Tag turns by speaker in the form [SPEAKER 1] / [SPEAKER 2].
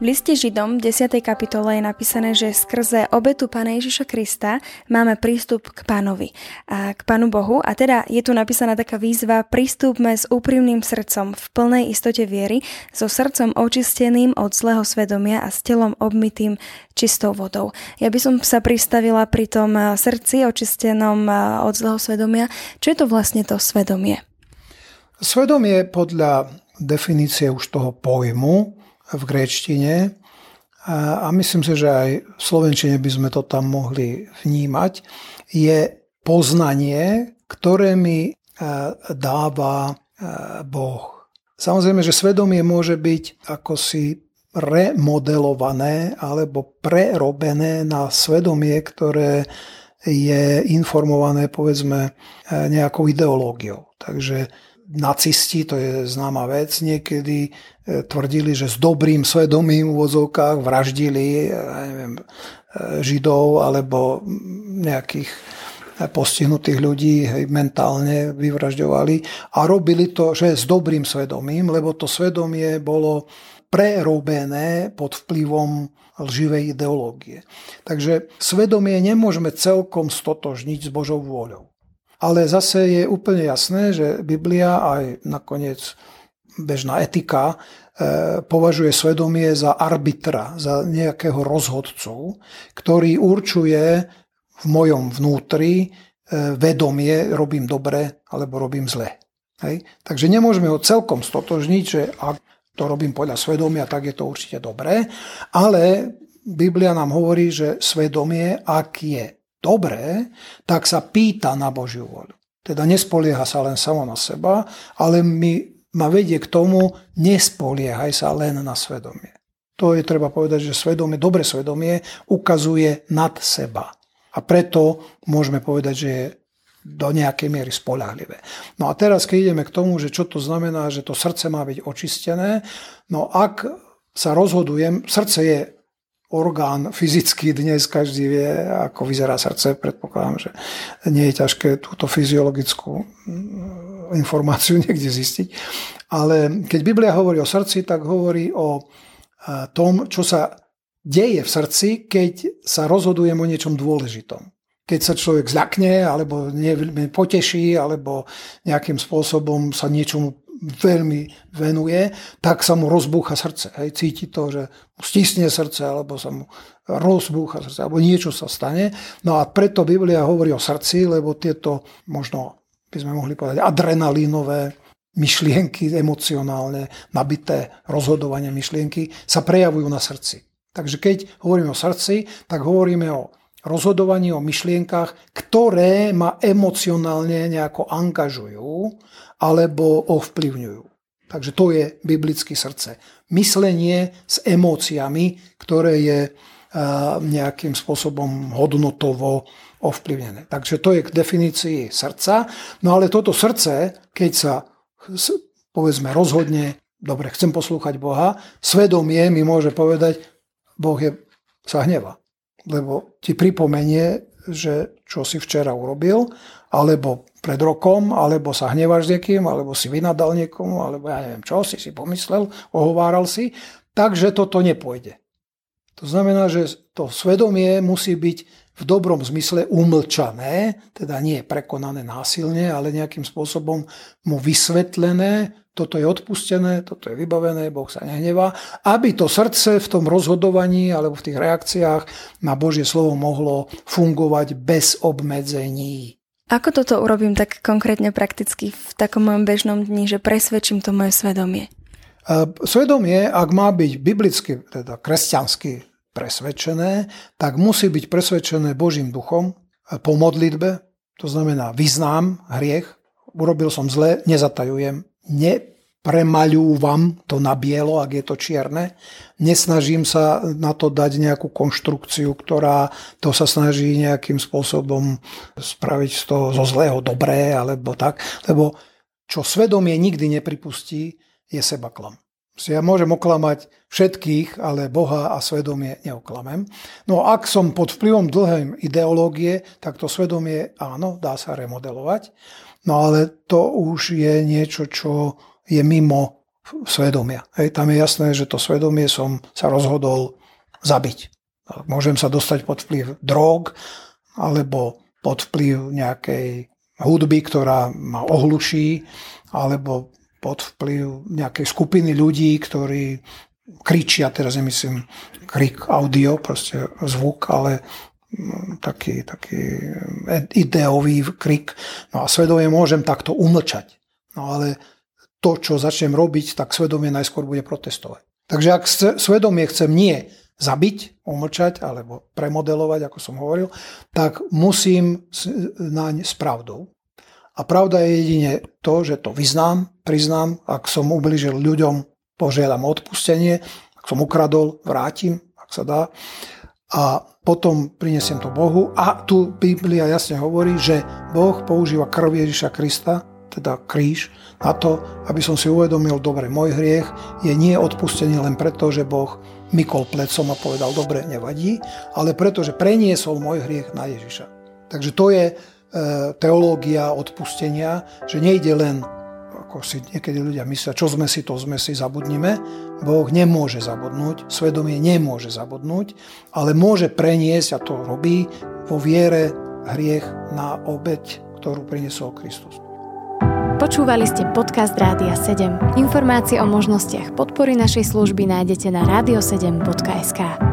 [SPEAKER 1] V liste Židom v 10. kapitole je napísané, že skrze obetu Pána Ježiša Krista máme prístup k Pánovi, a k Pánu Bohu. A teda je tu napísaná taká výzva, prístupme s úprimným srdcom v plnej istote viery, so srdcom očisteným od zlého svedomia a s telom obmytým čistou vodou. Ja by som sa pristavila pri tom srdci očistenom od zlého svedomia. Čo je to vlastne to svedomie?
[SPEAKER 2] Svedomie podľa definície už toho pojmu v gréčtine a myslím si, že aj v slovenčine by sme to tam mohli vnímať, je poznanie, ktoré mi e, dáva e, Boh. Samozrejme, že svedomie môže byť ako si remodelované alebo prerobené na svedomie, ktoré je informované povedzme e, nejakou ideológiou. Takže nacisti, to je známa vec, niekedy e, tvrdili, že s dobrým svedomím v vozovkách vraždili e, neviem, e, židov alebo nejakých postihnutých ľudí hej, mentálne vyvražďovali a robili to, že s dobrým svedomím, lebo to svedomie bolo prerobené pod vplyvom lživej ideológie. Takže svedomie nemôžeme celkom stotožniť s Božou vôľou. Ale zase je úplne jasné, že Biblia aj nakoniec bežná etika e, považuje svedomie za arbitra, za nejakého rozhodcu, ktorý určuje v mojom vnútri e, vedomie, robím dobre alebo robím zle. Hej? Takže nemôžeme ho celkom stotožniť, že ak to robím podľa svedomia, tak je to určite dobré, ale Biblia nám hovorí, že svedomie, ak je dobré, tak sa pýta na Božiu voľu. Teda nespolieha sa len samo na seba, ale mi, ma vedie k tomu, nespoliehaj sa len na svedomie. To je treba povedať, že svedomie, dobre svedomie ukazuje nad seba. A preto môžeme povedať, že je do nejakej miery spolahlivé. No a teraz, keď ideme k tomu, že čo to znamená, že to srdce má byť očistené, no ak sa rozhodujem, srdce je orgán fyzický dnes, každý vie, ako vyzerá srdce. Predpokladám, že nie je ťažké túto fyziologickú mm, informáciu niekde zistiť. Ale keď Biblia hovorí o srdci, tak hovorí o tom, čo sa deje v srdci, keď sa rozhodujem o niečom dôležitom. Keď sa človek zľakne, alebo poteší, alebo nejakým spôsobom sa niečomu veľmi venuje, tak sa mu rozbúcha srdce. Hej. Cíti to, že mu stisne srdce, alebo sa mu rozbúcha srdce, alebo niečo sa stane. No a preto Biblia hovorí o srdci, lebo tieto možno by sme mohli povedať adrenalínové myšlienky, emocionálne nabité rozhodovanie myšlienky sa prejavujú na srdci. Takže keď hovoríme o srdci, tak hovoríme o rozhodovaní, o myšlienkach, ktoré ma emocionálne nejako angažujú alebo ovplyvňujú. Takže to je biblické srdce. Myslenie s emóciami, ktoré je nejakým spôsobom hodnotovo ovplyvnené. Takže to je k definícii srdca. No ale toto srdce, keď sa povedzme rozhodne, dobre, chcem poslúchať Boha, svedomie mi môže povedať, Boh je, sa hneva. Lebo ti pripomenie, že čo si včera urobil, alebo pred rokom, alebo sa hneváš s niekým, alebo si vynadal niekomu, alebo ja neviem čo, si si pomyslel, ohováral si, takže toto nepôjde. To znamená, že to svedomie musí byť v dobrom zmysle umlčané, teda nie prekonané násilne, ale nejakým spôsobom mu vysvetlené, toto je odpustené, toto je vybavené, Boh sa nehnevá, aby to srdce v tom rozhodovaní alebo v tých reakciách na Božie slovo mohlo fungovať bez obmedzení.
[SPEAKER 1] Ako toto urobím tak konkrétne prakticky v takom mojom bežnom dni, že presvedčím to moje svedomie?
[SPEAKER 2] Svedomie, ak má byť biblicky, teda kresťansky presvedčené, tak musí byť presvedčené Božím duchom po modlitbe, to znamená vyznám hriech, urobil som zle, nezatajujem, ne, premaľúvam to na bielo, ak je to čierne. Nesnažím sa na to dať nejakú konštrukciu, ktorá to sa snaží nejakým spôsobom spraviť z toho zo zlého dobré, alebo tak. Lebo čo svedomie nikdy nepripustí, je seba klam. Ja môžem oklamať všetkých, ale Boha a svedomie neoklamem. No ak som pod vplyvom dlhej ideológie, tak to svedomie, áno, dá sa remodelovať. No ale to už je niečo, čo je mimo svedomia. Hej, tam je jasné, že to svedomie som sa rozhodol zabiť. Môžem sa dostať pod vplyv drog, alebo pod vplyv nejakej hudby, ktorá ma ohluší, alebo pod vplyv nejakej skupiny ľudí, ktorí kričia, teraz nemyslím krik audio, proste zvuk, ale mm, taký, taký ideový krik. No a svedomie môžem takto umlčať. No ale to, čo začnem robiť, tak svedomie najskôr bude protestovať. Takže ak svedomie chcem nie zabiť, umlčať alebo premodelovať, ako som hovoril, tak musím naň s pravdou. A pravda je jedine to, že to vyznám, priznám, ak som ubližil ľuďom, požiadam odpustenie, ak som ukradol, vrátim, ak sa dá. A potom prinesiem to Bohu. A tu Biblia jasne hovorí, že Boh používa krv Ježiša Krista, teda kríž, na to, aby som si uvedomil, dobre, môj hriech je nie odpustený len preto, že Boh mykol plecom a povedal, dobre, nevadí, ale preto, že preniesol môj hriech na Ježiša. Takže to je teológia odpustenia, že nejde len, ako si niekedy ľudia myslia, čo sme si, to sme si, zabudnime. Boh nemôže zabudnúť, svedomie nemôže zabudnúť, ale môže preniesť, a to robí, vo viere hriech na obeď, ktorú priniesol Kristus.
[SPEAKER 1] Počúvali ste podcast Rádia 7. Informácie o možnostiach podpory našej služby nájdete na radio7.sk.